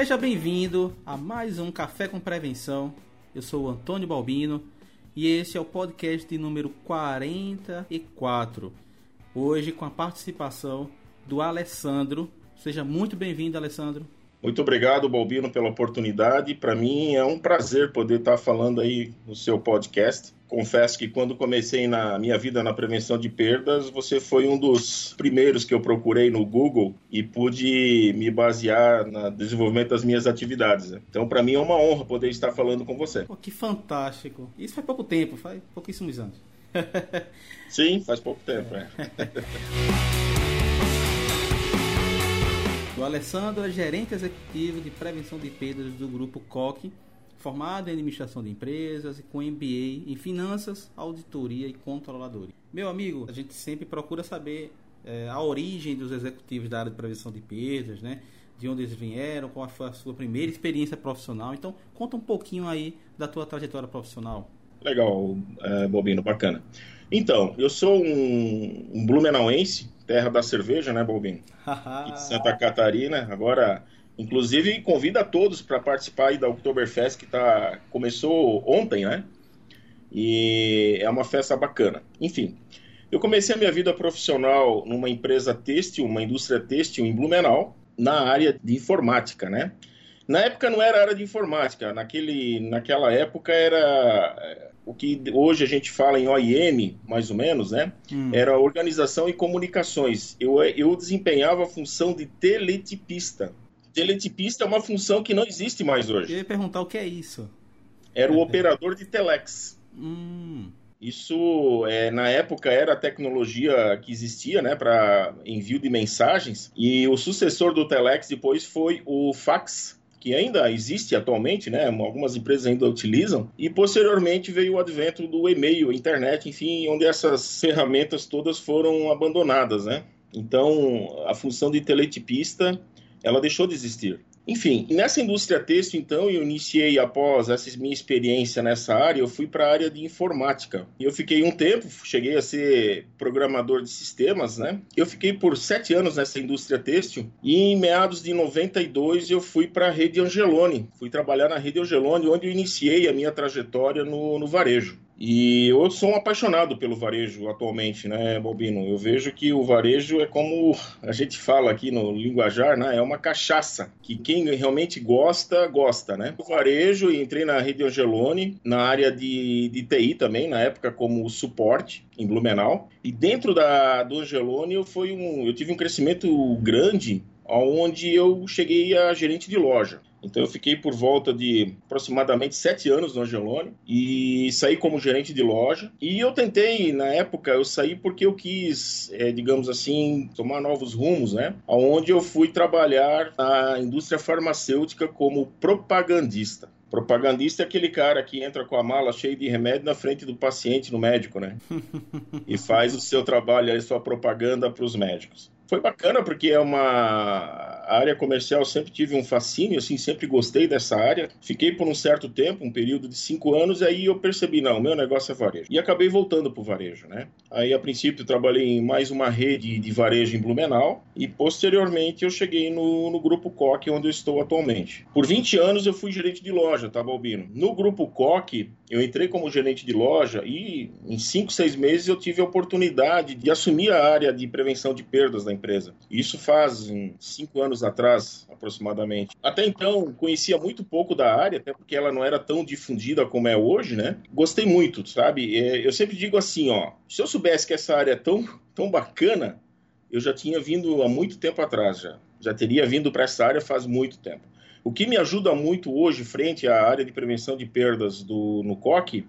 Seja bem-vindo a mais um Café com Prevenção. Eu sou o Antônio Balbino e esse é o podcast de número 44. Hoje com a participação do Alessandro. Seja muito bem-vindo, Alessandro. Muito obrigado, Balbino, pela oportunidade. Para mim é um prazer poder estar falando aí no seu podcast. Confesso que quando comecei na minha vida na prevenção de perdas, você foi um dos primeiros que eu procurei no Google e pude me basear no desenvolvimento das minhas atividades. Então, para mim é uma honra poder estar falando com você. Pô, que fantástico! Isso faz pouco tempo, faz pouquíssimos anos. Sim, faz pouco tempo. É. O Alessandro é gerente executivo de prevenção de perdas do grupo COC, formado em administração de empresas e com MBA em finanças, auditoria e controladoria. Meu amigo, a gente sempre procura saber é, a origem dos executivos da área de prevenção de perdas, né? De onde eles vieram, qual foi a sua primeira experiência profissional. Então, conta um pouquinho aí da tua trajetória profissional. Legal, é, Bobino, bacana. Então, eu sou um, um blumenauense, terra da cerveja, né, de Santa Catarina. Agora, inclusive, convida a todos para participar da Oktoberfest, que tá, começou ontem, né? E é uma festa bacana. Enfim, eu comecei a minha vida profissional numa empresa têxtil, uma indústria têxtil em Blumenau, na área de informática, né? Na época não era área de informática, naquele, naquela época era o que hoje a gente fala em OIM, mais ou menos, né? Hum. Era organização e comunicações. Eu, eu desempenhava a função de teletipista. Teletipista é uma função que não existe mais hoje. Eu ia perguntar o que é isso. Era o operador de telex. Hum. Isso, é, na época, era a tecnologia que existia né, para envio de mensagens. E o sucessor do telex depois foi o fax, que ainda existe atualmente, né? Algumas empresas ainda utilizam. E posteriormente veio o advento do e-mail, internet, enfim, onde essas ferramentas todas foram abandonadas, né? Então, a função de teletipista, ela deixou de existir. Enfim, nessa indústria têxtil, então, eu iniciei após essa minha experiência nessa área, eu fui para a área de informática. Eu fiquei um tempo, cheguei a ser programador de sistemas, né? Eu fiquei por sete anos nessa indústria têxtil e em meados de 92 eu fui para a Rede Angeloni. Fui trabalhar na Rede Angeloni, onde eu iniciei a minha trajetória no, no varejo. E eu sou um apaixonado pelo varejo atualmente, né, Bobino? Eu vejo que o varejo é como a gente fala aqui no linguajar, né? É uma cachaça, que quem realmente gosta, gosta, né? O varejo, entrei na Rede Angeloni, na área de, de TI também, na época como suporte, em Blumenau. E dentro da, do Angeloni eu, foi um, eu tive um crescimento grande, onde eu cheguei a gerente de loja. Então eu fiquei por volta de aproximadamente sete anos no Angelone e saí como gerente de loja. E eu tentei, na época, eu saí porque eu quis, é, digamos assim, tomar novos rumos, né? Onde eu fui trabalhar na indústria farmacêutica como propagandista. Propagandista é aquele cara que entra com a mala cheia de remédio na frente do paciente no médico, né? e faz o seu trabalho aí, sua propaganda para os médicos foi bacana porque é uma área comercial sempre tive um fascínio, assim, sempre gostei dessa área. Fiquei por um certo tempo, um período de cinco anos, e aí eu percebi, não, meu negócio é varejo. E acabei voltando para o varejo, né? Aí, a princípio, trabalhei em mais uma rede de varejo em Blumenau, e posteriormente eu cheguei no, no Grupo Coque, onde eu estou atualmente. Por 20 anos eu fui gerente de loja, tá, Balbino? No Grupo Coque, eu entrei como gerente de loja e em cinco, seis meses eu tive a oportunidade de assumir a área de prevenção de perdas da empresa. Isso faz cinco anos atrás, aproximadamente. Até então, conhecia muito pouco da área, até porque ela não era tão difundida como é hoje, né? Gostei muito, sabe? É, eu sempre digo assim, ó, se eu soubesse que essa área é tão, tão bacana, eu já tinha vindo há muito tempo atrás já. Já teria vindo para essa área faz muito tempo. O que me ajuda muito hoje, frente à área de prevenção de perdas do, no COC,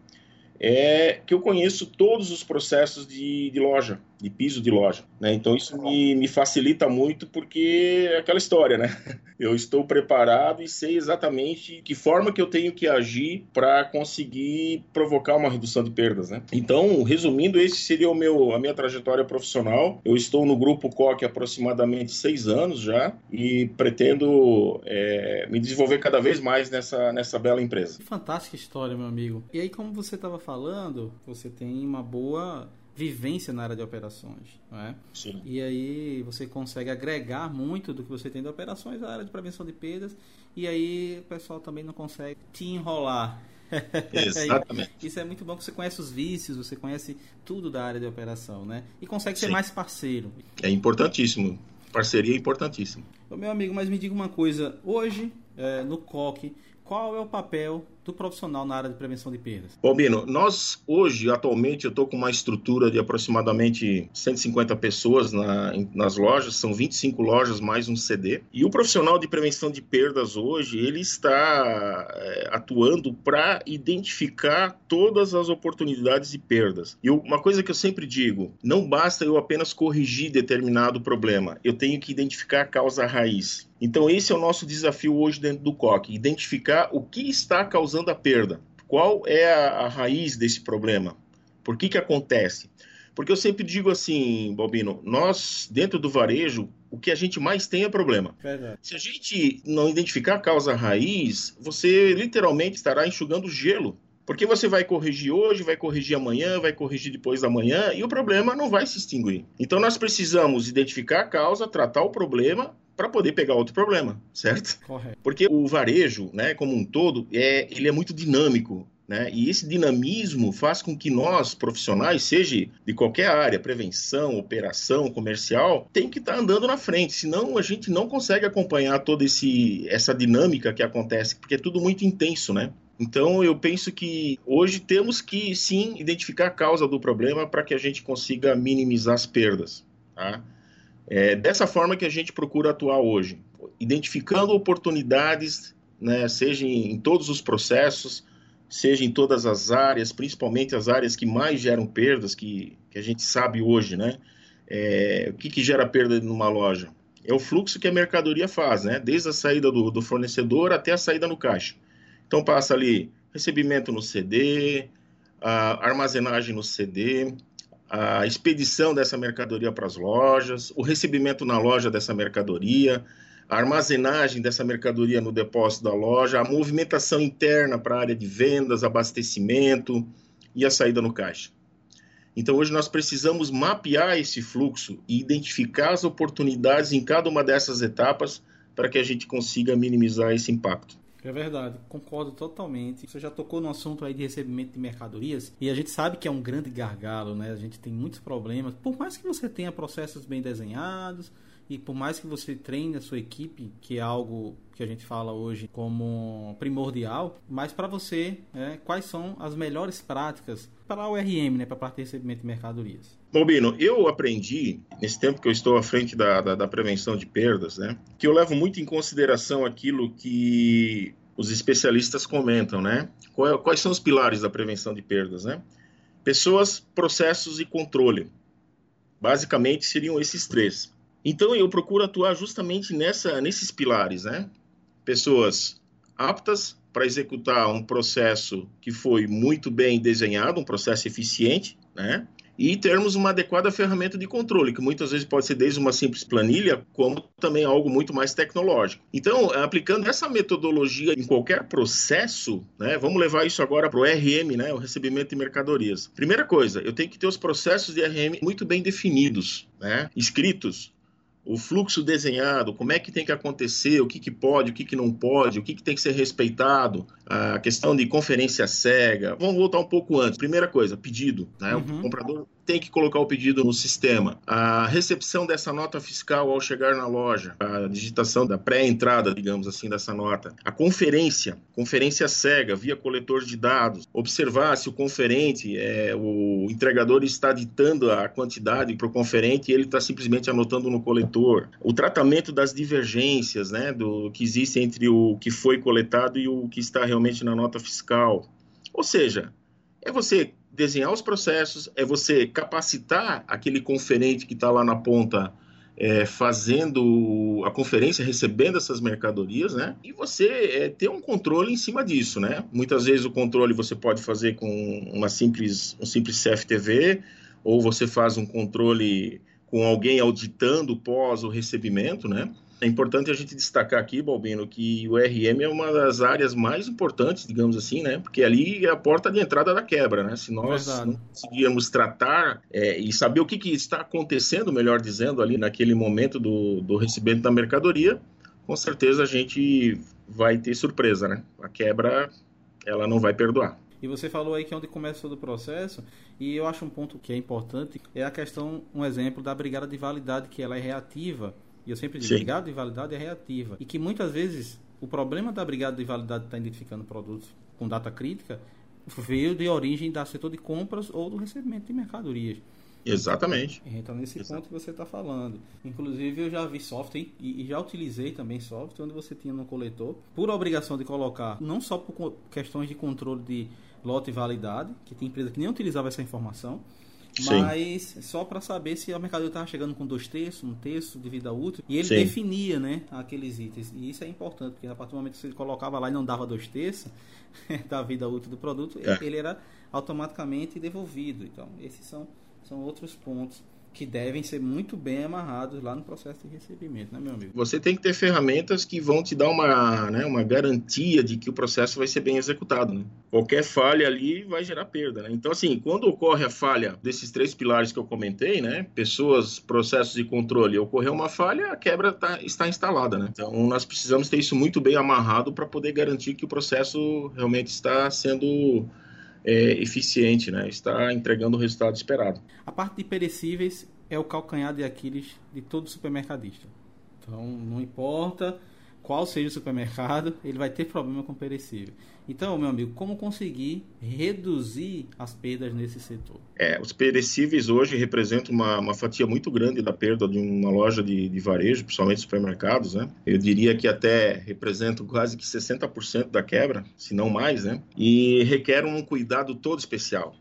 é que eu conheço todos os processos de, de loja de piso de loja. Né? Então isso me, me facilita muito porque é aquela história, né? Eu estou preparado e sei exatamente que forma que eu tenho que agir para conseguir provocar uma redução de perdas, né? Então, resumindo, esse seria o meu, a minha trajetória profissional. Eu estou no grupo COC há aproximadamente seis anos já e pretendo é, me desenvolver cada vez mais nessa, nessa bela empresa. Fantástica história, meu amigo. E aí, como você estava falando, você tem uma boa vivência na área de operações. Né? Sim. E aí você consegue agregar muito do que você tem de operações na área de prevenção de perdas. E aí o pessoal também não consegue te enrolar. Exatamente. Isso é muito bom que você conhece os vícios, você conhece tudo da área de operação, né? E consegue Sim. ser mais parceiro. É importantíssimo. Parceria é importantíssima. Meu amigo, mas me diga uma coisa. Hoje, é, no COC, qual é o papel do profissional na área de prevenção de perdas? Bobino, nós hoje, atualmente, eu estou com uma estrutura de aproximadamente 150 pessoas na, nas lojas, são 25 lojas mais um CD. E o profissional de prevenção de perdas hoje, ele está é, atuando para identificar todas as oportunidades de perdas. E uma coisa que eu sempre digo, não basta eu apenas corrigir determinado problema, eu tenho que identificar a causa raiz. Então, esse é o nosso desafio hoje dentro do COC: identificar o que está causando a perda. Qual é a, a raiz desse problema? Por que, que acontece? Porque eu sempre digo assim, Bobino, nós, dentro do varejo, o que a gente mais tem é problema. Verdade. Se a gente não identificar a causa raiz, você literalmente estará enxugando gelo. Porque você vai corrigir hoje, vai corrigir amanhã, vai corrigir depois da manhã e o problema não vai se extinguir. Então nós precisamos identificar a causa, tratar o problema para poder pegar outro problema, certo? Correto. Porque o varejo, né, como um todo, é, ele é muito dinâmico. Né? E esse dinamismo faz com que nós, profissionais, seja de qualquer área, prevenção, operação, comercial, tem que estar tá andando na frente, senão a gente não consegue acompanhar toda esse, essa dinâmica que acontece, porque é tudo muito intenso, né? Então, eu penso que hoje temos que, sim, identificar a causa do problema para que a gente consiga minimizar as perdas. Tá? É dessa forma que a gente procura atuar hoje, identificando oportunidades, né, seja em, todos os processos, seja em todas as áreas, principalmente as áreas que mais geram perdas, que, que a gente sabe hoje, né? É, o que, que gera perda numa loja? É o fluxo que a mercadoria faz, né? Desde a saída do, do fornecedor até a saída no caixa. Então passa ali recebimento no CD, armazenagem no CD, a expedição dessa mercadoria para as lojas, o recebimento na loja dessa mercadoria, a armazenagem dessa mercadoria no depósito da loja, a movimentação interna para a área de vendas, abastecimento e a saída no caixa. Então hoje nós precisamos mapear esse fluxo e identificar as oportunidades em cada uma dessas etapas para que a gente consiga minimizar esse impacto. É verdade, concordo totalmente. Você já tocou no assunto aí de recebimento de mercadorias e a gente sabe que é um grande gargalo, né? A gente tem muitos problemas. Por mais que você tenha processos bem desenhados e por mais que você treine a sua equipe, que é algo que a gente fala hoje como primordial, mas para você, né, quais são as melhores práticas para o RM, né, para a parte de recebimento de mercadorias? Bobino, eu aprendi, nesse tempo que eu estou à frente da, da, da prevenção de perdas, né, que eu levo muito em consideração aquilo que os especialistas comentam, né? Quais são os pilares da prevenção de perdas, né? Pessoas, processos e controle. Basicamente seriam esses três. Então eu procuro atuar justamente nessa, nesses pilares, né? Pessoas aptas para executar um processo que foi muito bem desenhado, um processo eficiente, né? E termos uma adequada ferramenta de controle, que muitas vezes pode ser desde uma simples planilha, como também algo muito mais tecnológico. Então, aplicando essa metodologia em qualquer processo, né, vamos levar isso agora para o RM, né, o recebimento de mercadorias. Primeira coisa, eu tenho que ter os processos de RM muito bem definidos, né, escritos, o fluxo desenhado, como é que tem que acontecer, o que, que pode, o que, que não pode, o que, que tem que ser respeitado, a questão de conferência cega. Vamos voltar um pouco antes. Primeira coisa, pedido. Né? Uhum. O comprador tem que colocar o pedido no sistema. A recepção dessa nota fiscal ao chegar na loja, a digitação da pré-entrada, digamos assim, dessa nota. A conferência, conferência cega, via coletor de dados. Observar se o conferente, é, o entregador está ditando a quantidade para o conferente e ele está simplesmente anotando no coletor. O tratamento das divergências, né, do que existe entre o que foi coletado e o que está realmente na nota fiscal. Ou seja, é você desenhar os processos, é você capacitar aquele conferente que está lá na ponta é, fazendo a conferência, recebendo essas mercadorias, né? E você é, ter um controle em cima disso, né? Muitas vezes o controle você pode fazer com uma simples, um simples CFTV, ou você faz um controle com alguém auditando pós o recebimento, né? É importante a gente destacar aqui, Balbino, que o RM é uma das áreas mais importantes, digamos assim, né? Porque ali é a porta de entrada da quebra, né? Se nós Verdade. não conseguirmos tratar é, e saber o que, que, está acontecendo, melhor dizendo, ali naquele momento do, do recebimento da mercadoria, com certeza a gente vai ter surpresa, né? A quebra, ela não vai perdoar. E você falou aí que é onde começa todo o processo, e eu acho um ponto que é importante, é a questão, um exemplo da brigada de validade, que ela é reativa. E eu sempre digo, Sim. brigada de validade é reativa. E que muitas vezes o problema da brigada de validade de estar tá identificando produtos com data crítica veio de origem da setor de compras ou do recebimento de mercadorias. Exatamente. Entra nesse ponto que você está falando. Inclusive, eu já vi software e, e, já utilizei também software onde você tinha no coletor, por obrigação de colocar, não só por questões de controle de lote e validade, que tem empresa que nem utilizava essa informação, Sim. mas só para saber se o mercadoria estava chegando com dois terços, um terço de vida útil, e ele Sim. definia né, aqueles itens. E isso é importante, porque a partir do momento que você colocava lá e não dava dois terços da vida útil do produto, é. ele era automaticamente devolvido. Então, esses são, são outros pontos que devem ser muito bem amarrados lá no processo de recebimento, né, meu amigo? Você tem que ter ferramentas que vão te dar uma, né, uma garantia de que o processo vai ser bem executado. Né? Qualquer falha ali vai gerar perda. Né? Então, assim, quando ocorre a falha desses três pilares que eu comentei, né, pessoas, processos e controle, ocorreu uma falha, a quebra tá, está instalada. Né? Então, nós precisamos ter isso muito bem amarrado para poder garantir que o processo realmente está sendo é, eficiente, né? está entregando o resultado esperado. A parte de perecíveis é o calcanhar de Aquiles de todo supermercadista. Então, não importa qual seja o supermercado, ele vai ter problema com perecível. Então, meu amigo, como conseguir reduzir as perdas nesse setor? É, os perecíveis hoje representam uma, uma fatia muito grande da perda de uma loja de, de varejo, principalmente supermercados, né? Eu diria que até representam quase que 60% da quebra, se não mais, né? E requer um cuidado todo especial.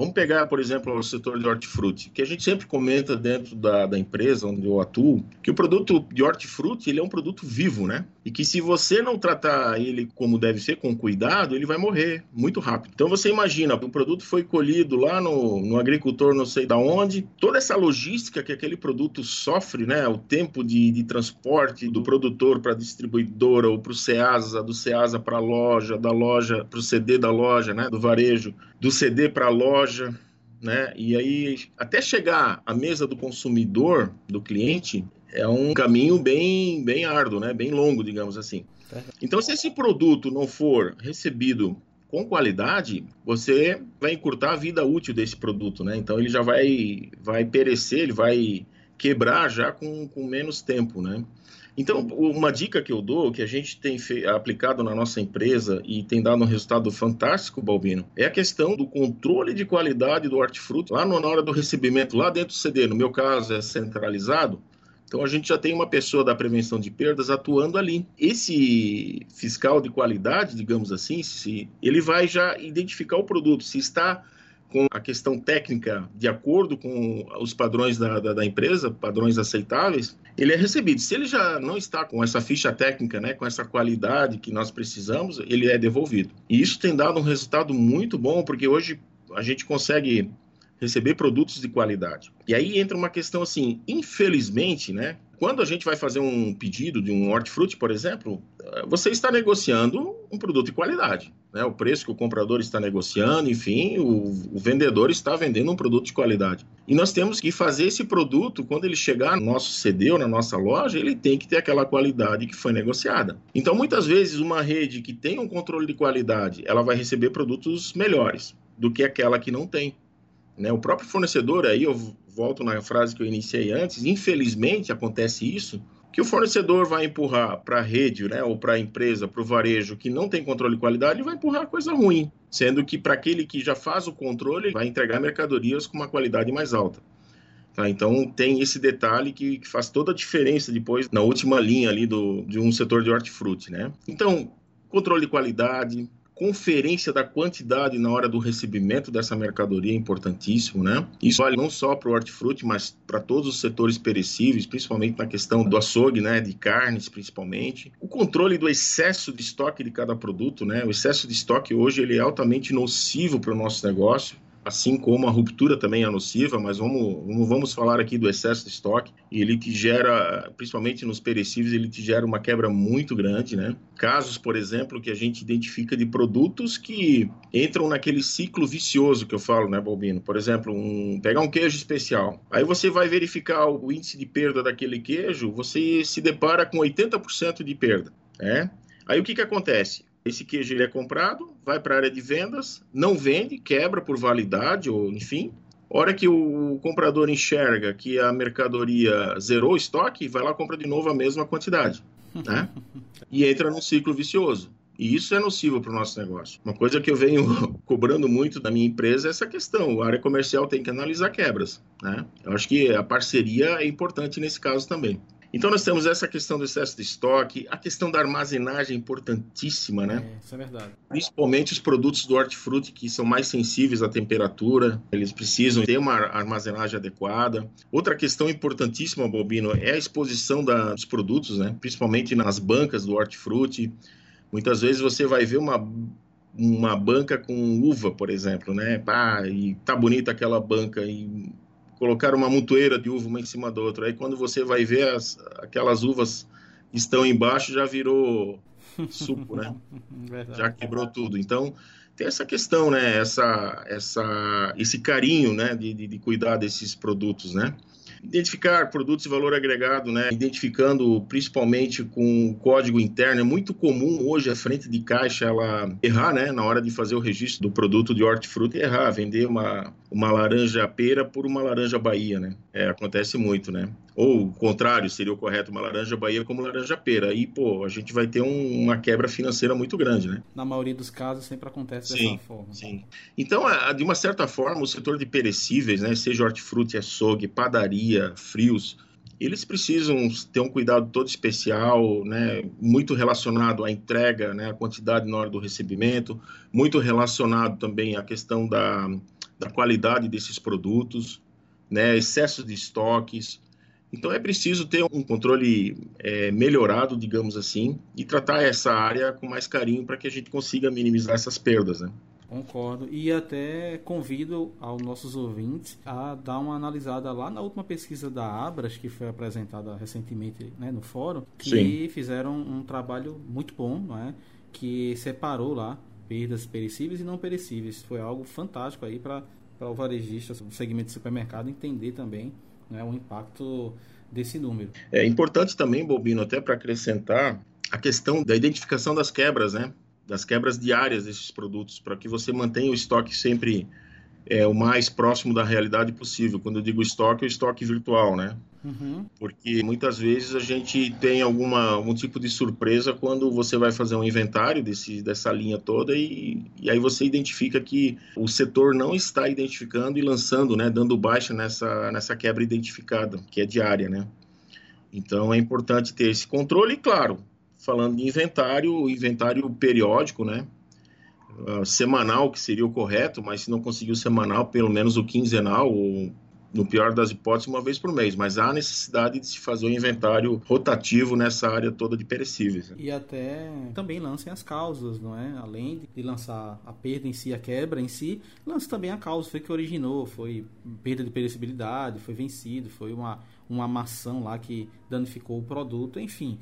Vamos pegar, por exemplo, o setor de hortifruti, que a gente sempre comenta dentro da, da empresa onde eu atuo, que o produto de hortifruti ele é um produto vivo, né? E que se você não tratar ele como deve ser, com cuidado, ele vai morrer muito rápido. Então você imagina, o produto foi colhido lá no, no agricultor não sei da onde, toda essa logística que aquele produto sofre, né? O tempo de, de transporte do produtor para a distribuidora ou para o Ceasa, do Ceasa para a loja, da loja para o CD da loja, né? Do varejo, do CD para a loja né? E aí até chegar à mesa do consumidor, do cliente, é um caminho bem bem árduo, né? Bem longo, digamos assim. Então, se esse produto não for recebido com qualidade, você vai encurtar a vida útil desse produto, né? Então ele já vai vai perecer, ele vai quebrar já com, com menos tempo, né? Então, uma dica que eu dou, que a gente tem aplicado na nossa empresa e tem dado um resultado fantástico, Balbino, é a questão do controle de qualidade do hortifruti. Lá na hora do recebimento, lá dentro do CD, no meu caso é centralizado, então a gente já tem uma pessoa da prevenção de perdas atuando ali. Esse fiscal de qualidade, digamos assim, se ele vai já identificar o produto, se está com a questão técnica de acordo com os padrões da, da, da, empresa, padrões aceitáveis, ele é recebido. Se ele já não está com essa ficha técnica, né, com essa qualidade que nós precisamos, ele é devolvido. E isso tem dado um resultado muito bom, porque hoje a gente consegue receber produtos de qualidade. E aí entra uma questão assim, infelizmente, né, quando a gente vai fazer um pedido de um hortifruti, por exemplo, eh, você está negociando um produto de qualidade. Né? O preço que o comprador está negociando, enfim, o, o, vendedor está vendendo um produto de qualidade. E nós temos que fazer esse produto, quando ele chegar no nosso CD ou na nossa loja, ele tem que ter aquela qualidade que foi negociada. Então, muitas vezes, uma rede que tem um controle de qualidade, ela vai receber produtos melhores do que aquela que não tem. Né? O próprio fornecedor, aí eu volto na frase que eu iniciei antes, infelizmente acontece isso, que o fornecedor vai empurrar para a rede, né, ou para a empresa, para o varejo que não tem controle de qualidade, vai empurrar coisa ruim, sendo que para aquele que já faz o controle, vai entregar mercadorias com uma qualidade mais alta. Tá, então tem esse detalhe que, que, faz toda a diferença depois na última linha ali do, de um setor de hortifruti, né? Então, controle de qualidade, conferência da quantidade na hora do recebimento dessa mercadoria é importantíssimo, né? Isso vale não só para o hortifruti, mas para todos os setores perecíveis, principalmente na questão do açougue, né, de carnes principalmente. O controle do excesso de estoque de cada produto, né? O excesso de estoque hoje ele é altamente nocivo para o nosso negócio assim como a ruptura também é nociva, mas vamos, vamos falar aqui do excesso de estoque, e ele que gera, principalmente nos perecíveis, ele te gera uma quebra muito grande, né? Casos, por exemplo, que a gente identifica de produtos que entram naquele ciclo vicioso que eu falo, né, Balbino? Por exemplo, um, pegar um queijo especial. Aí você vai verificar o índice de perda daquele queijo, você se depara com 80% de perda, né? Aí o que que acontece? Esse queijo ele é comprado, vai para a área de vendas, não vende, quebra por validade ou enfim. Hora que o comprador enxerga que a mercadoria zerou o estoque, vai lá compra de novo a mesma quantidade, né? E entra num ciclo vicioso. E isso é nocivo para o nosso negócio. Uma coisa que eu venho cobrando muito da minha empresa é essa questão. A área comercial tem que analisar quebras. Né? Eu acho que a parceria é importante nesse caso também. Então nós temos essa questão do excesso de estoque, a questão da armazenagem importantíssima, né? É, isso é verdade. Principalmente os produtos do hortifruti que são mais sensíveis à temperatura, eles precisam ter uma armazenagem adequada. Outra questão importantíssima, Bobino, é a exposição da, dos produtos, né? Principalmente nas bancas do hortifruti. Muitas vezes você vai ver uma uma banca com uva, por exemplo, né? Pá, e tá bonita aquela banca e colocar uma montoeira de uva uma em cima da outra. Aí quando você vai ver as, aquelas uvas que estão embaixo já virou suco, né? já quebrou tudo. Então tem essa questão, né? Essa, essa, esse carinho, né? De, de, de cuidar desses produtos, né? Identificar produtos de valor agregado, né? Identificando principalmente com código interno. É muito comum hoje a frente de caixa ela errar, né? Na hora de fazer o registro do produto de hortifruti, errar, vender uma, uma laranja pera por uma laranja Bahia, né? É, acontece muito, né? Ou o contrário, seria o correto, uma laranja Bahia como laranja pera. Aí, pô, a gente vai ter um, uma quebra financeira muito grande, né? Na maioria dos casos sempre acontece sim, dessa forma. Sim. Então, de uma certa forma, o setor de perecíveis, né? Seja hortifruti, açougue, padaria, frios, eles precisam ter um cuidado todo especial, né, muito relacionado à entrega, né, à quantidade na hora do recebimento, muito relacionado também à questão da, da qualidade desses produtos, né, excesso de estoques. Então é preciso ter um controle é, melhorado, digamos assim, e tratar essa área com mais carinho para que a gente consiga minimizar essas perdas. Né? Concordo. E até convido aos nossos ouvintes a dar uma analisada lá na última pesquisa da Abras, que foi apresentada recentemente né, no fórum, que Sim. fizeram um trabalho muito bom, não é? que separou lá perdas perecíveis e não perecíveis. Foi algo fantástico aí para o varejista do segmento de supermercado entender também né, o impacto desse número. É importante também, Bobino, até para acrescentar a questão da identificação das quebras, né? das quebras diárias desses produtos, para que você mantenha o estoque sempre é, o mais próximo da realidade possível. Quando eu digo estoque, é o estoque virtual, né? Uhum. Porque muitas vezes a gente tem alguma, algum tipo de surpresa quando você vai fazer um inventário desse, dessa linha toda e, e aí você identifica que o setor não está identificando e lançando, né, dando baixa nessa, nessa quebra identificada, que é diária, né? Então é importante ter esse controle e, claro, falando de inventário, inventário periódico, né? Uh, semanal, que seria o correto, mas se não conseguir o semanal, pelo menos o quinzenal, ou no pior das hipóteses, uma vez por mês. Mas há necessidade de se fazer um inventário rotativo nessa área toda de perecíveis. Né? E até também lancem as causas, não é? Além de lançar a perda em si, a quebra em si, lance também a causa, foi que originou, foi perda de perecibilidade, foi vencido, foi uma, uma maçã lá que danificou o produto, enfim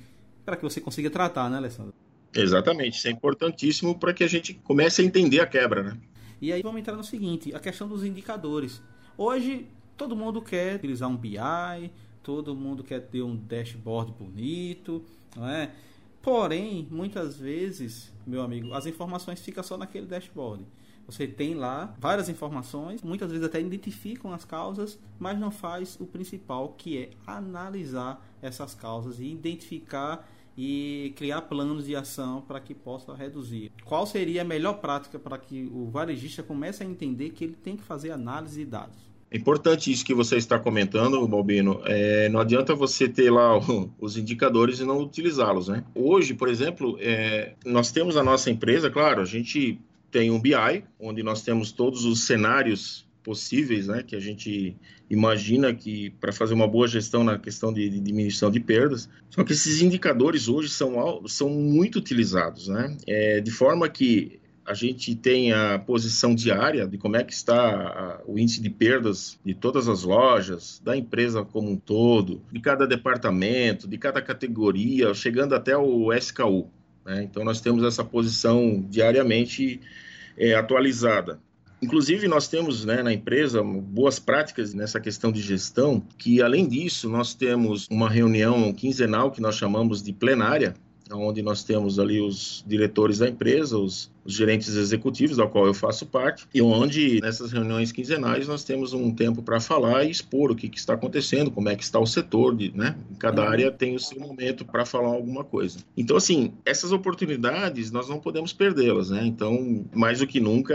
para que você consiga tratar, né, Alessandro? Exatamente, isso é importantíssimo para que a gente comece a entender a quebra, né? E aí vamos entrar no seguinte, a questão dos indicadores. Hoje todo mundo quer utilizar um BI, todo mundo quer ter um dashboard bonito, não é? Porém, muitas vezes, meu amigo, as informações ficam só naquele dashboard. Você tem lá várias informações, muitas vezes até identificam as causas, mas não faz o principal, que é analisar essas causas e identificar e criar planos de ação para que possa reduzir. Qual seria a melhor prática para que o varejista comece a entender que ele tem que fazer análise de dados? É importante isso que você está comentando, Balbino. É, não adianta você ter lá os indicadores e não utilizá-los, né? Hoje, por exemplo, é, nós temos a nossa empresa, claro, a gente tem um BI, onde nós temos todos os cenários possíveis, né, que a gente imagina que para fazer uma boa gestão na questão de, de, diminuição de perdas. Só que esses indicadores hoje são, são muito utilizados, né, é, de forma que a gente tem a posição diária de como é que está o índice de perdas de todas as lojas, da empresa como um todo, de cada departamento, de cada categoria, chegando até o SKU. Né? Então, nós temos essa posição diariamente é, atualizada. Inclusive, nós temos né, na empresa boas práticas nessa questão de gestão, que além disso, nós temos uma reunião quinzenal que nós chamamos de plenária, onde nós temos ali os diretores da empresa, os, os, gerentes executivos, da qual eu faço parte, e onde nessas reuniões quinzenais nós temos um tempo para falar e expor o que, que, está acontecendo, como é que está o setor, de, né? Cada uhum. área tem o seu momento para falar alguma coisa. Então, assim, essas oportunidades nós não podemos perdê-las, né? Então, mais do que nunca,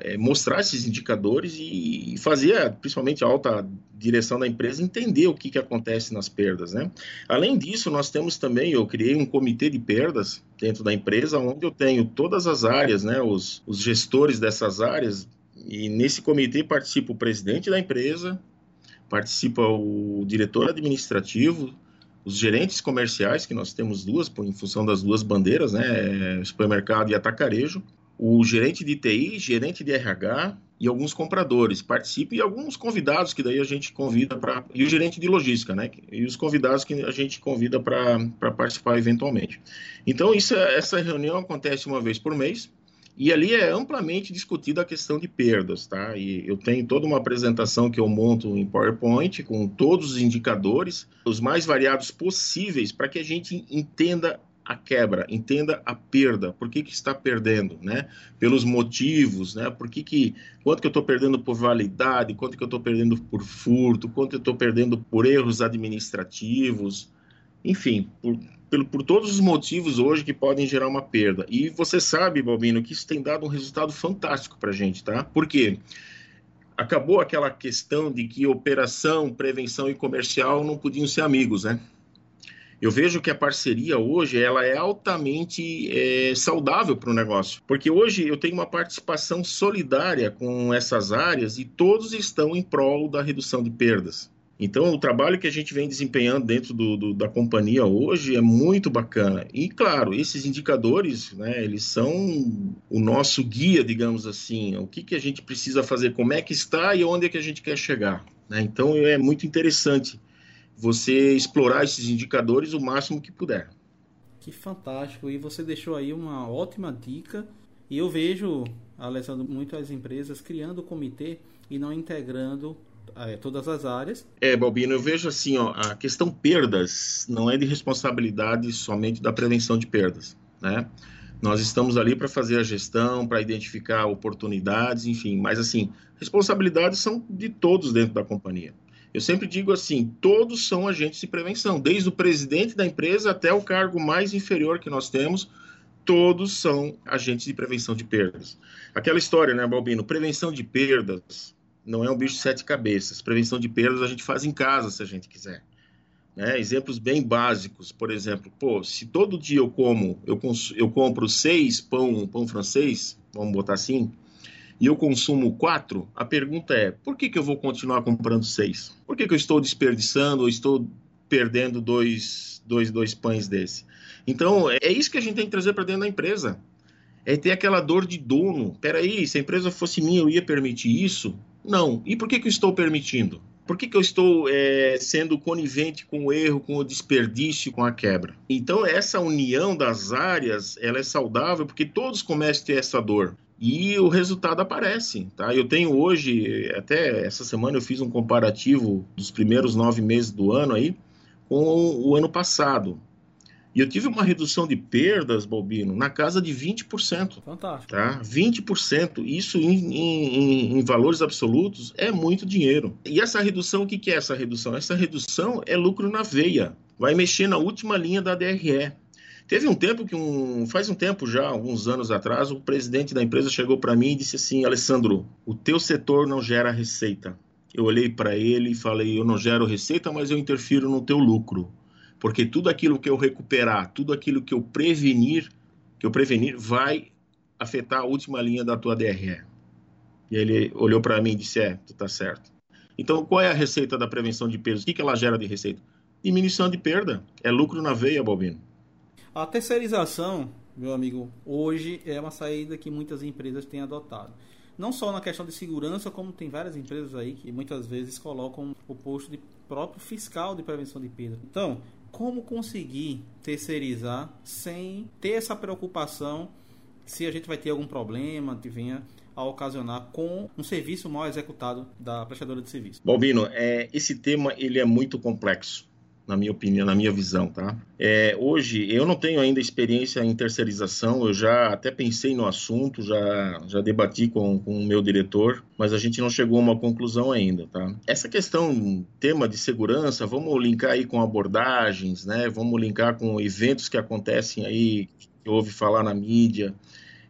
é mostrar esses indicadores e, e fazer, principalmente a alta direção da empresa, entender o que, que acontece nas perdas, né? Além disso, nós temos também, eu criei um comitê de perdas dentro da empresa, onde eu tenho todas as áreas, né, os, os gestores dessas áreas, e nesse comitê participa o presidente da empresa, participa o diretor administrativo, os gerentes comerciais, que nós temos duas, em função das duas bandeiras, né, supermercado e atacarejo, o gerente de TI, gerente de RH, e alguns compradores participem e alguns convidados que daí a gente convida para e o gerente de logística, né? E os convidados que a gente convida para participar eventualmente. Então isso, essa reunião acontece uma vez por mês e ali é amplamente discutida a questão de perdas, tá? E eu tenho toda uma apresentação que eu monto em PowerPoint com todos os indicadores, os mais variados possíveis, para que a gente entenda a quebra, entenda a perda, por que, que está perdendo, né? Pelos motivos, né? Por que, que quanto que eu estou perdendo por validade, quanto que eu estou perdendo por furto, quanto eu estou perdendo por erros administrativos, enfim, por, por, por, todos os motivos hoje que podem gerar uma perda. E você sabe, Balbino, que isso tem dado um resultado fantástico para a gente, tá? Por quê? Acabou aquela questão de que operação, prevenção e comercial não podiam ser amigos, né? Eu vejo que a parceria hoje ela é altamente é, saudável para o negócio, porque hoje eu tenho uma participação solidária com essas áreas e todos estão em prol da redução de perdas. Então, o trabalho que a gente vem desempenhando dentro do, do, da companhia hoje é muito bacana. E, claro, esses indicadores, né, eles são o nosso guia, digamos assim. O que, que a gente precisa fazer, como é que está e onde é que a gente quer chegar. Né? Então, é muito interessante você explorar esses indicadores o máximo que puder. Que fantástico! E você deixou aí uma ótima dica. E eu vejo, Alessandro, muitas empresas criando o comitê e não integrando é, todas as áreas. É, Balbino, eu vejo assim, ó, a questão perdas não é de responsabilidade somente da prevenção de perdas, né? Nós estamos ali para fazer a gestão, para identificar oportunidades, enfim, mas assim, responsabilidades são de todos dentro da companhia. Eu sempre digo assim: todos são agentes de prevenção, desde o presidente da empresa até o cargo mais inferior que nós temos, todos são agentes de prevenção de perdas. Aquela história, né, Balbino? Prevenção de perdas não é um bicho de sete cabeças. Prevenção de perdas a gente faz em casa, se a gente quiser. Né? Exemplos bem básicos, por exemplo, pô, se todo dia eu como, eu, eu compro seis pão, pão francês, vamos botar assim, e eu consumo quatro, a pergunta é: por que, que eu vou continuar comprando seis? Por que, que eu estou desperdiçando ou estou perdendo dois, dois, dois pães desse? Então, é isso que a gente tem que trazer para dentro da empresa. É ter aquela dor de dono. Peraí, se a empresa fosse minha, eu ia permitir isso? Não. E por que, que eu estou permitindo? Por que, que eu estou é, sendo conivente com o erro, com o desperdício, com a quebra? Então, essa união das áreas, ela é saudável porque todos começam a ter essa dor e o resultado aparece, tá? Eu tenho hoje, até essa semana eu fiz um comparativo dos primeiros nove meses do ano aí com o ano passado. E eu tive uma redução de perdas, Balbino, na casa de 20%. Fantástico. Tá? 20%. Isso em, em, em valores absolutos é muito dinheiro. E essa redução, o que, que é essa redução? Essa redução é lucro na veia. Vai mexer na última linha da DRE. Teve um tempo que um, faz um tempo já, alguns anos atrás, o presidente da empresa chegou para mim e disse assim: "Alessandro, o teu setor não gera receita". Eu olhei para ele e falei: "Eu não gero receita, mas eu interfiro no teu lucro, porque tudo aquilo que eu recuperar, tudo aquilo que eu prevenir, que eu prevenir vai afetar a última linha da tua DRE". E ele olhou para mim e disse: "É, tu tá certo". Então, qual é a receita da prevenção de perdas? O que, que ela gera de receita? Diminuição de perda. É lucro na veia, Bobino. A terceirização meu amigo, hoje é uma saída que muitas empresas têm adotado. Não só na questão de segurança, como tem várias empresas aí que muitas vezes colocam o posto de próprio fiscal de prevenção de perda. Então, como conseguir terceirizar sem ter essa preocupação se a gente vai ter algum problema que venha a ocasionar com um serviço mal executado da prestadora de serviço. Balbino, é, esse tema ele é muito complexo na minha opinião, na minha visão, tá? É, hoje eu não tenho ainda experiência em terceirização, eu já até pensei no assunto, já, já debati com, com o meu diretor, mas a gente não chegou a uma conclusão ainda, tá? Essa questão, tema de segurança, vamos linkar aí com abordagens, né? Vamos linkar com eventos que acontecem aí, que ouve falar na mídia.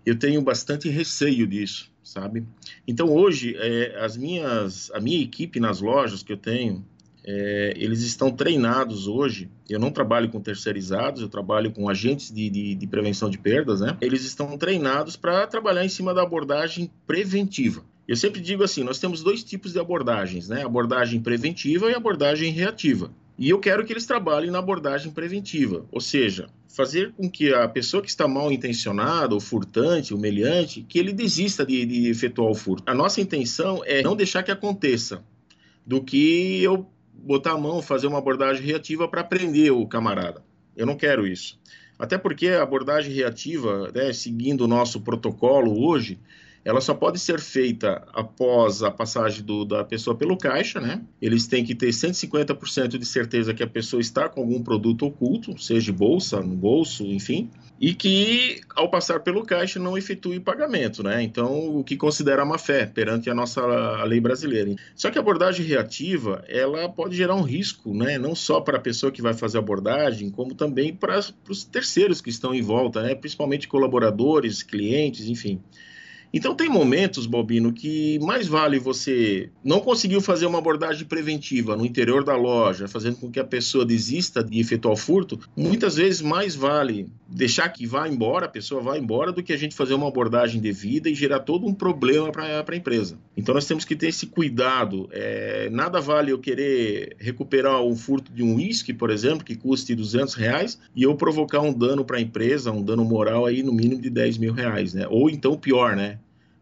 Eu tenho bastante receio disso, sabe? Então hoje é, as minhas, a minha equipe nas lojas que eu tenho, é, eles estão treinados hoje. Eu não trabalho com terceirizados, eu trabalho com agentes de, de, de prevenção de perdas, né? Eles estão treinados para trabalhar em cima da abordagem preventiva. Eu sempre digo assim: nós temos dois tipos de abordagens, né? Abordagem preventiva e abordagem reativa. E eu quero que eles trabalhem na abordagem preventiva, ou seja, fazer com que a pessoa que está mal intencionada, o furtante, o meliante, que ele desista de, de efetuar o furto. A nossa intenção é não deixar que aconteça, do que eu botar a mão, fazer uma abordagem reativa para prender o camarada. Eu não quero isso. Até porque a abordagem reativa, né, seguindo o nosso protocolo hoje, ela só pode ser feita após a passagem do, da pessoa pelo caixa, né? Eles têm que ter 150% de certeza que a pessoa está com algum produto oculto, seja bolsa, no bolso, enfim, e que ao passar pelo caixa não efetue pagamento, né? Então, o que considera má fé perante a nossa lei brasileira. Só que a abordagem reativa, ela pode gerar um risco, né? Não só para a pessoa que vai fazer a abordagem, como também para os terceiros que estão em volta, né? Principalmente colaboradores, clientes, enfim. Então tem momentos, Bobino, que mais vale você não conseguiu fazer uma abordagem preventiva no interior da loja, fazendo com que a pessoa desista de efetuar o furto, muitas vezes mais vale deixar que vá embora, a pessoa vá embora, do que a gente fazer uma abordagem devida e gerar todo um problema para a empresa. Então nós temos que ter esse cuidado. É, nada vale eu querer recuperar um furto de um uísque, por exemplo, que custe 200 reais, e eu provocar um dano para a empresa, um dano moral aí no mínimo de 10 mil reais, né? Ou então pior, né?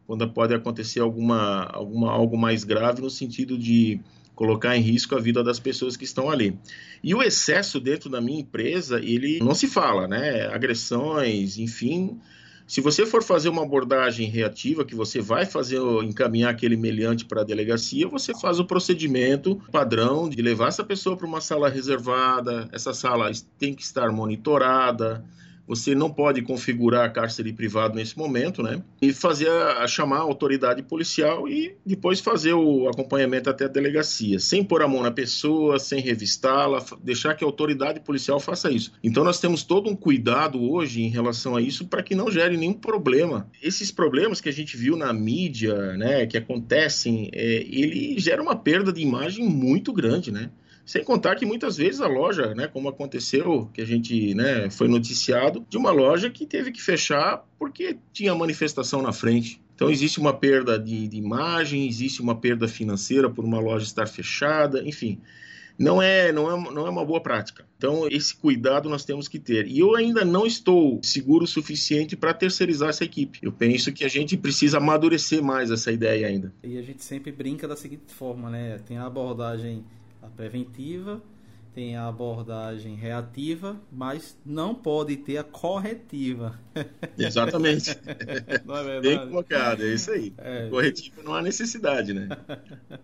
quando pode acontecer alguma, alguma algo mais grave no sentido de colocar em risco a vida das pessoas que estão ali. E o excesso dentro da minha empresa, ele não se fala, né? Agressões, enfim. Se você for fazer uma abordagem reativa, que você vai fazer encaminhar aquele meliante para a delegacia, você faz o procedimento padrão de levar essa pessoa para uma sala reservada. Essa sala tem que estar monitorada você não pode configurar cárcere privado nesse momento, né? E fazer a, a, chamar a autoridade policial e depois fazer o acompanhamento até a delegacia, sem pôr a mão na pessoa, sem revistá-la, deixar que a autoridade policial faça isso. Então nós temos todo um cuidado hoje em relação a isso para que não gere nenhum problema. Esses problemas que a gente viu na mídia, né, que acontecem, é, ele gera uma perda de imagem muito grande, né? Sem contar que muitas vezes a loja, né, como aconteceu, que a gente né, foi noticiado, de uma loja que teve que fechar porque tinha manifestação na frente. Então existe uma perda de, de imagem, existe uma perda financeira por uma loja estar fechada, enfim não é, não é, não é uma boa prática. Então, esse cuidado nós temos que ter. E eu ainda não estou seguro o suficiente para terceirizar essa equipe. Eu penso que a gente precisa amadurecer mais essa ideia ainda. E a gente sempre brinca da seguinte forma, né? Tem a abordagem a preventiva, tem a abordagem reativa, mas não pode ter a corretiva. Exatamente. Não é verdade? Bem colocado, é isso aí. É. Corretiva não há necessidade, né?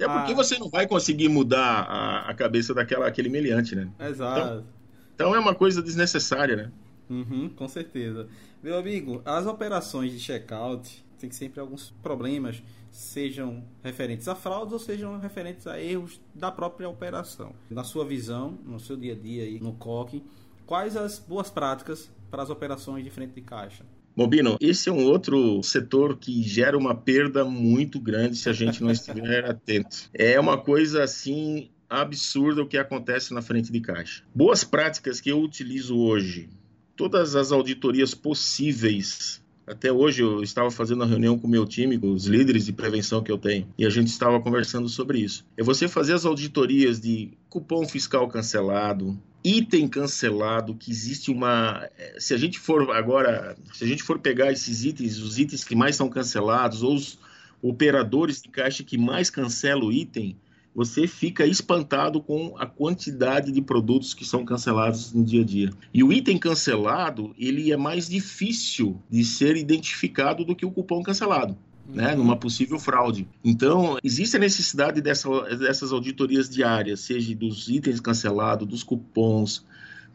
É porque ah. você não vai conseguir mudar a, a cabeça daquela aquele meliante, né? Exato. Então, então é uma coisa desnecessária, né? Uhum, com certeza. Meu amigo, as operações de check-out tem sempre alguns problemas sejam referentes a fraudes ou sejam referentes a erros da própria operação. Na sua visão, no seu dia a dia aí no COC, quais as boas práticas para as operações de frente de caixa? Mobino, esse é um outro setor que gera uma perda muito grande se a gente não estiver atento. É uma coisa assim absurda o que acontece na frente de caixa. Boas práticas que eu utilizo hoje. Todas as auditorias possíveis Até hoje eu estava fazendo uma reunião com o meu time, com os líderes de prevenção que eu tenho, e a gente estava conversando sobre isso. É você fazer as auditorias de cupom fiscal cancelado, item cancelado, que existe uma. Eh, se a gente for agora, se a gente for pegar esses itens, os itens que mais são cancelados, ou os operadores de caixa que mais cancelam o item, você fica espantado com a quantidade de produtos que são cancelados no dia a dia. E o item cancelado, ele é mais difícil de ser identificado do que o cupom cancelado. Né, uhum. numa possível fraude. Então, existe a necessidade dessa, dessas auditorias diárias, seja dos itens cancelados, dos cupons,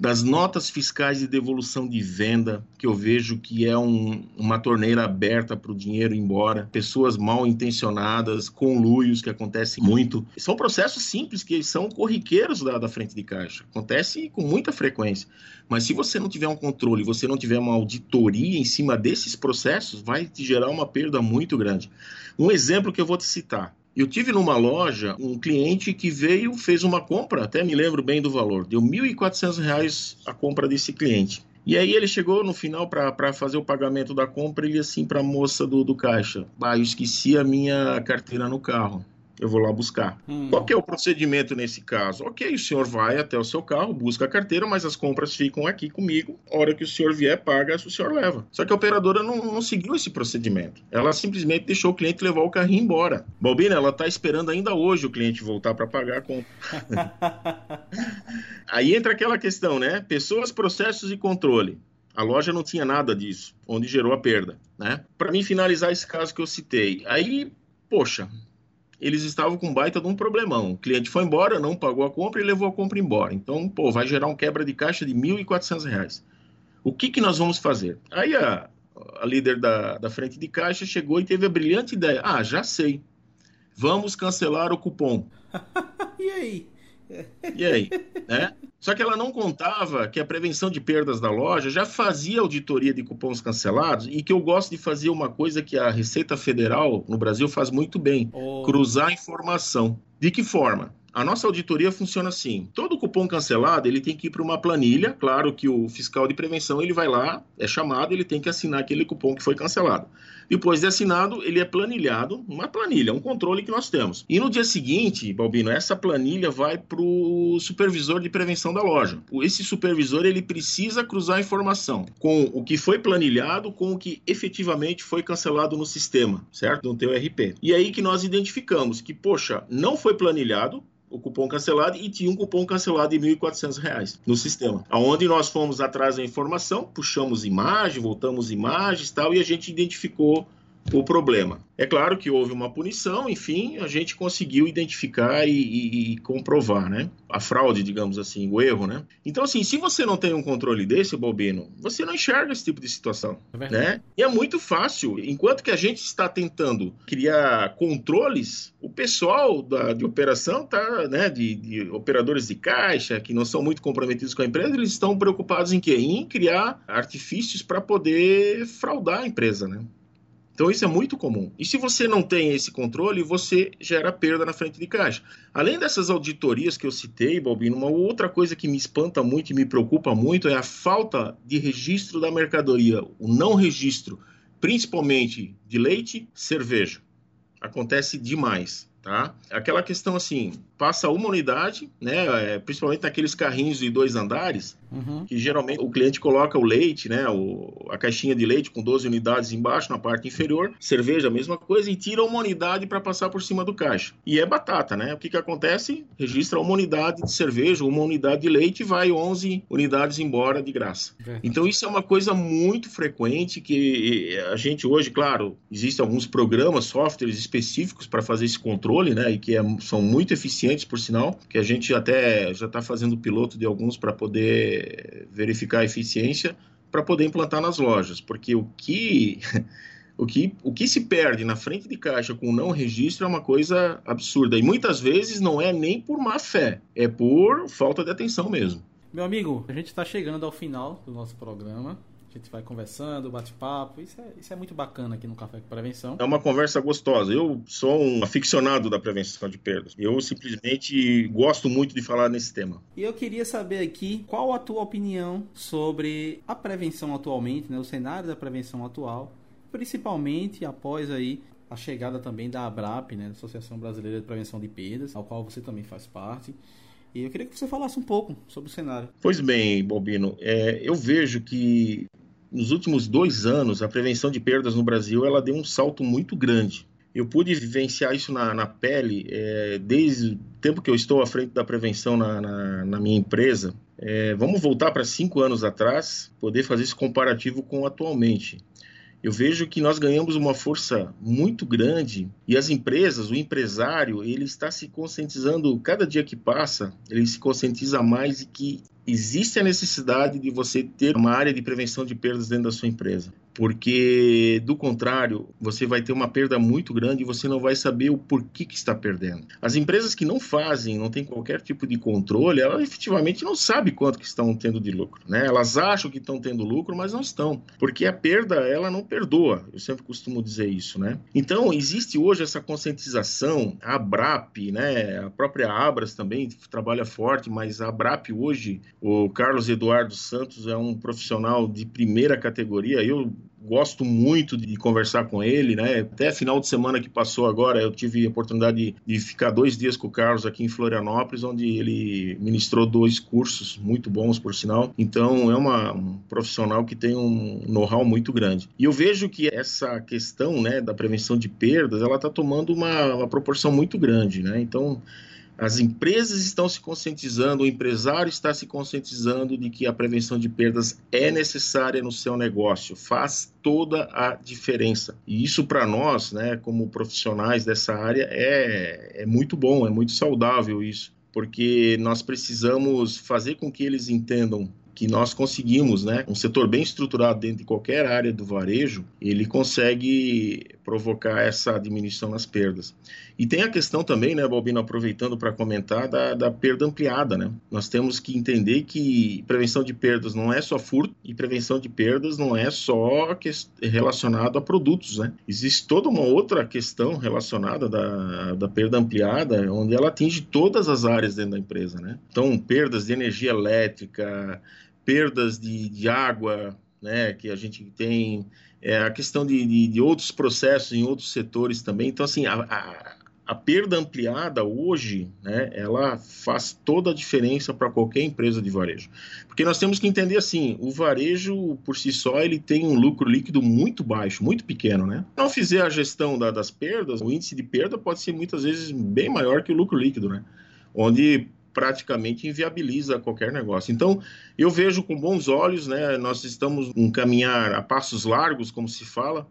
das notas fiscais de devolução de venda, que eu vejo que é um, uma torneira aberta para o dinheiro ir embora, pessoas mal intencionadas, conluios, que acontece muito. São processos simples que são corriqueiros da, da frente de caixa, acontece com muita frequência. Mas se você não tiver um controle, você não tiver uma auditoria em cima desses processos, vai te gerar uma perda muito grande. Um exemplo que eu vou te citar. Eu tive numa loja um cliente que veio, fez uma compra, até me lembro bem do valor, deu R$ 1.400 a compra desse cliente. E aí ele chegou no final para fazer o pagamento da compra, ele assim para a moça do, do caixa, ah, eu esqueci a minha carteira no carro eu vou lá buscar. Hum. Qual é o procedimento nesse caso? Ok, o senhor vai até o seu carro, busca a carteira, mas as compras ficam aqui comigo. A hora que o senhor vier, paga, o senhor leva. Só que a operadora não, não seguiu esse procedimento. Ela simplesmente deixou o cliente levar o carrinho embora. Balbina, ela está esperando ainda hoje o cliente voltar para pagar a compra. Aí entra aquela questão, né? Pessoas, processos e controle. A loja não tinha nada disso, onde gerou a perda, né? Para mim finalizar esse caso que eu citei. Aí, poxa, eles estavam com baita de um problemão. O cliente foi embora, não pagou a compra e levou a compra embora. Então, pô, vai gerar um quebra de caixa de R$ 1.400. O que, que nós vamos fazer? Aí a, a líder da, da frente de caixa chegou e teve a brilhante ideia. Ah, já sei. Vamos cancelar o cupom. e aí? E aí? Né? Só que ela não contava que a prevenção de perdas da loja já fazia auditoria de cupons cancelados e que eu gosto de fazer uma coisa que a Receita Federal no Brasil faz muito bem: oh. cruzar informação. De que forma? A nossa auditoria funciona assim: todo cupom cancelado ele tem que ir para uma planilha. Claro que o fiscal de prevenção ele vai lá, é chamado, ele tem que assinar aquele cupom que foi cancelado. Depois de assinado, ele é planilhado, uma planilha, um controle que nós temos. E no dia seguinte, Balbino, essa planilha vai para o supervisor de prevenção da loja. Esse supervisor ele precisa cruzar a informação com o que foi planilhado com o que efetivamente foi cancelado no sistema, certo? No teu RP. E aí que nós identificamos que, poxa, não foi planilhado, o cupom cancelado e tinha um cupom cancelado de R$ 1.400 no sistema. Aonde nós fomos atrás da informação, puxamos imagem, voltamos imagens tal, e a gente identificou o problema. É claro que houve uma punição, enfim, a gente conseguiu identificar e, e, e, comprovar, né? A fraude, digamos assim, o erro, né? Então, assim, se você não tem um controle desse, Balbino, você não enxerga esse tipo de situação, é né? E é muito fácil. Enquanto que a gente está tentando criar controles, o pessoal da, de operação tá, né, de, de operadores de caixa, que não são muito comprometidos com a empresa, eles estão preocupados em quê? Em criar artifícios para poder fraudar a empresa, né? Então isso é muito comum. E se você não tem esse controle, você gera perda na frente de caixa. Além dessas auditorias que eu citei, Balbino, uma outra coisa que me espanta muito e me preocupa muito é a falta de registro da mercadoria, o não registro, principalmente de leite, cerveja. Acontece demais, tá? Aquela questão assim, passa uma unidade, né, é, principalmente naqueles carrinhos de dois andares, Uhum. Que geralmente o cliente coloca o leite, né? O, a caixinha de leite com 12 unidades embaixo, na parte inferior, cerveja, a mesma coisa, e tira uma unidade para passar por cima do caixa. E é batata, né? O que, que acontece? Registra uma unidade de cerveja, uma unidade de leite e vai 11 unidades embora de graça. Então isso é uma coisa muito frequente que a gente hoje, claro, existem alguns programas, softwares específicos para fazer esse controle, né? E que é, são muito eficientes, por sinal, que a gente até já está fazendo piloto de alguns para poder verificar a eficiência para poder implantar nas lojas, porque o que o que, o que se perde na frente de caixa com não registro é uma coisa absurda. E muitas vezes não é nem por má fé, é por falta de atenção mesmo. Meu amigo, a gente está chegando ao final do nosso programa. A gente vai conversando, bate-papo. Isso é, isso é muito bacana aqui no Café com Prevenção. É uma conversa gostosa. Eu sou um aficionado da prevenção de perdas. Eu simplesmente gosto muito de falar nesse tema. E eu queria saber aqui qual a tua opinião sobre a prevenção atualmente, né, o cenário da prevenção atual principalmente após aí a chegada também da ABRAP, né, Associação Brasileira de Prevenção de Perdas, ao qual você também faz parte. E eu queria que você falasse um pouco sobre o cenário. Pois bem, Bobino, é, eu vejo que nos últimos dois anos a prevenção de perdas no Brasil ela deu um salto muito grande. Eu pude vivenciar isso na, na pele é, desde o tempo que eu estou à frente da prevenção na, na, na minha empresa. É, vamos voltar para cinco anos atrás, poder fazer esse comparativo com atualmente eu vejo que nós ganhamos uma força muito grande e as empresas, o empresário, ele está se conscientizando cada dia que passa, ele se conscientiza mais de que existe a necessidade de você ter uma área de prevenção de perdas dentro da sua empresa porque do contrário, você vai ter uma perda muito grande e você não vai saber o porquê que está perdendo. As empresas que não fazem, não têm qualquer tipo de controle, elas efetivamente não sabem quanto que estão tendo de lucro, né? Elas acham que estão tendo lucro, mas não estão, porque a perda ela não perdoa. Eu sempre costumo dizer isso, né? Então, existe hoje essa conscientização, a Abrap, né, a própria Abras também trabalha forte, mas a Abrap hoje, o Carlos Eduardo Santos é um profissional de primeira categoria. Eu gosto muito de conversar com ele, né? Até final de semana que passou agora, eu tive a oportunidade de, ficar dois dias com o Carlos aqui em Florianópolis, onde ele ministrou dois cursos muito bons, por sinal. Então, é uma, um profissional que tem um know-how muito grande. E eu vejo que essa questão, né, da prevenção de perdas, ela está tomando uma, uma proporção muito grande, né? Então, as empresas estão se conscientizando, o empresário está se conscientizando de que a prevenção de perdas é necessária no seu negócio, faz toda a diferença. E isso para nós, né, como profissionais dessa área, é, é muito bom, é muito saudável isso, porque nós precisamos fazer com que eles entendam que nós conseguimos, né, um setor bem estruturado dentro de qualquer área do varejo, ele consegue provocar essa diminuição nas perdas. E tem a questão também, né, Balbino, aproveitando para comentar, da, da, perda ampliada, né? Nós temos que entender que prevenção de perdas não é só furto e prevenção de perdas não é só relacionado a produtos, né? Existe toda uma outra questão relacionada da, da perda ampliada, onde ela atinge todas as áreas dentro da empresa, né? Então, perdas de energia elétrica, perdas de, de água, né, que a gente tem é, a questão de, de, de, outros processos em outros setores também. Então, assim, a, a, a perda ampliada hoje, né, ela faz toda a diferença para qualquer empresa de varejo. Porque nós temos que entender assim, o varejo por si só ele tem um lucro líquido muito baixo, muito pequeno, né? Se não fizer a gestão da, das perdas, o índice de perda pode ser muitas vezes bem maior que o lucro líquido, né? Onde praticamente inviabiliza qualquer negócio. Então, eu vejo com bons olhos, né? Nós estamos um caminhar a passos largos, como se fala,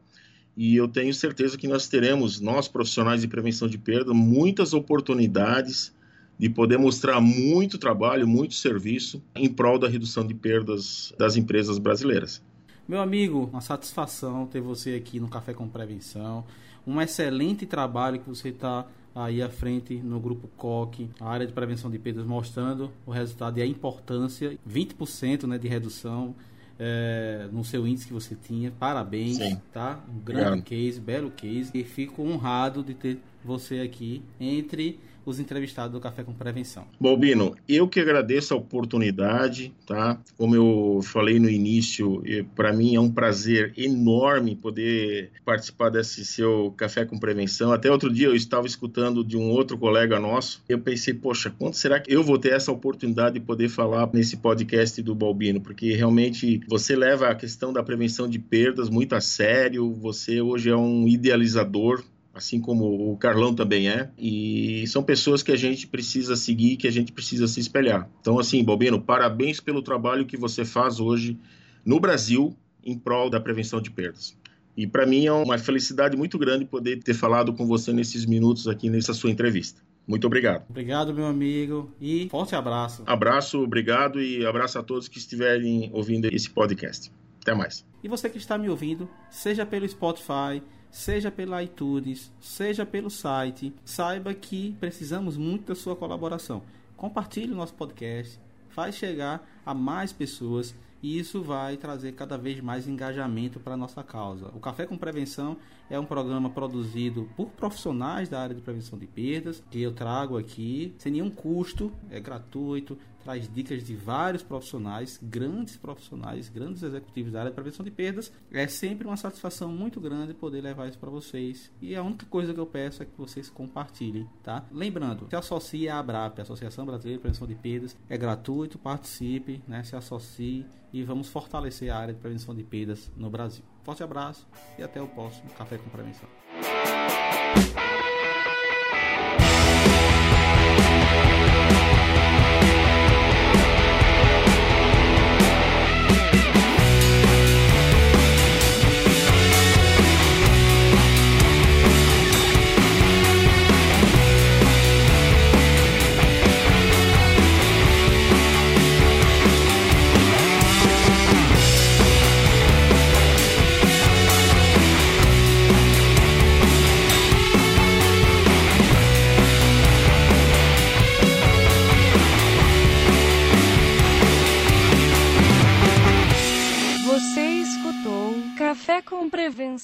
e eu tenho certeza que nós teremos, nós profissionais de prevenção de perda, muitas oportunidades de poder mostrar muito trabalho, muito serviço em prol da redução de perdas das empresas brasileiras. Meu amigo, uma satisfação ter você aqui no Café com Prevenção. Um excelente trabalho que você está aí à frente no grupo COC, a área de prevenção de perdas, mostrando o resultado e a importância, 20% né, de redução é, no seu índice que você tinha. Parabéns, Sim. tá? Um grande Obrigado. case, belo case. E fico honrado de ter você aqui entre os entrevistados do Café com Prevenção. Balbino, eu que agradeço a oportunidade, tá? Como eu falei no início, para mim é um prazer enorme poder participar desse seu Café com Prevenção. Até outro dia eu estava escutando de um outro colega nosso, eu pensei, poxa, quando será que eu vou ter essa oportunidade de poder falar nesse podcast do Balbino? Porque realmente você leva a questão da prevenção de perdas muito a sério, você hoje é um idealizador assim como o Carlão também é, e são pessoas que a gente precisa seguir, que a gente precisa se espelhar. Então, assim, Bobino, parabéns pelo trabalho que você faz hoje no Brasil em prol da prevenção de perdas. E para mim é uma felicidade muito grande poder ter falado com você nesses minutos aqui nessa sua entrevista. Muito obrigado. Obrigado, meu amigo, e forte abraço. Abraço, obrigado e abraço a todos que estiverem ouvindo esse podcast. Até mais. E você que está me ouvindo, seja pelo Spotify, seja pela iTunes, seja pelo site, saiba que precisamos muito da sua colaboração. Compartilhe o nosso podcast, faz chegar a mais pessoas e isso vai trazer cada vez mais engajamento para a nossa causa. O Café com Prevenção é um programa produzido por profissionais da área de prevenção de perdas, que eu trago aqui sem nenhum custo, é gratuito, traz dicas de vários profissionais, grandes profissionais, grandes executivos da área de prevenção de perdas. É sempre uma satisfação muito grande poder levar isso para vocês. E a única coisa que eu peço é que vocês compartilhem, tá? Lembrando, se associe à ABRAP, Associação Brasileira de Prevenção de Perdas, é gratuito, participe, né? Se associe e vamos fortalecer a área de prevenção de perdas no Brasil. Forte abraço e até o próximo Café com Prevenção.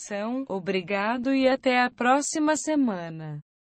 Prevenção, obrigado e até a próxima semana.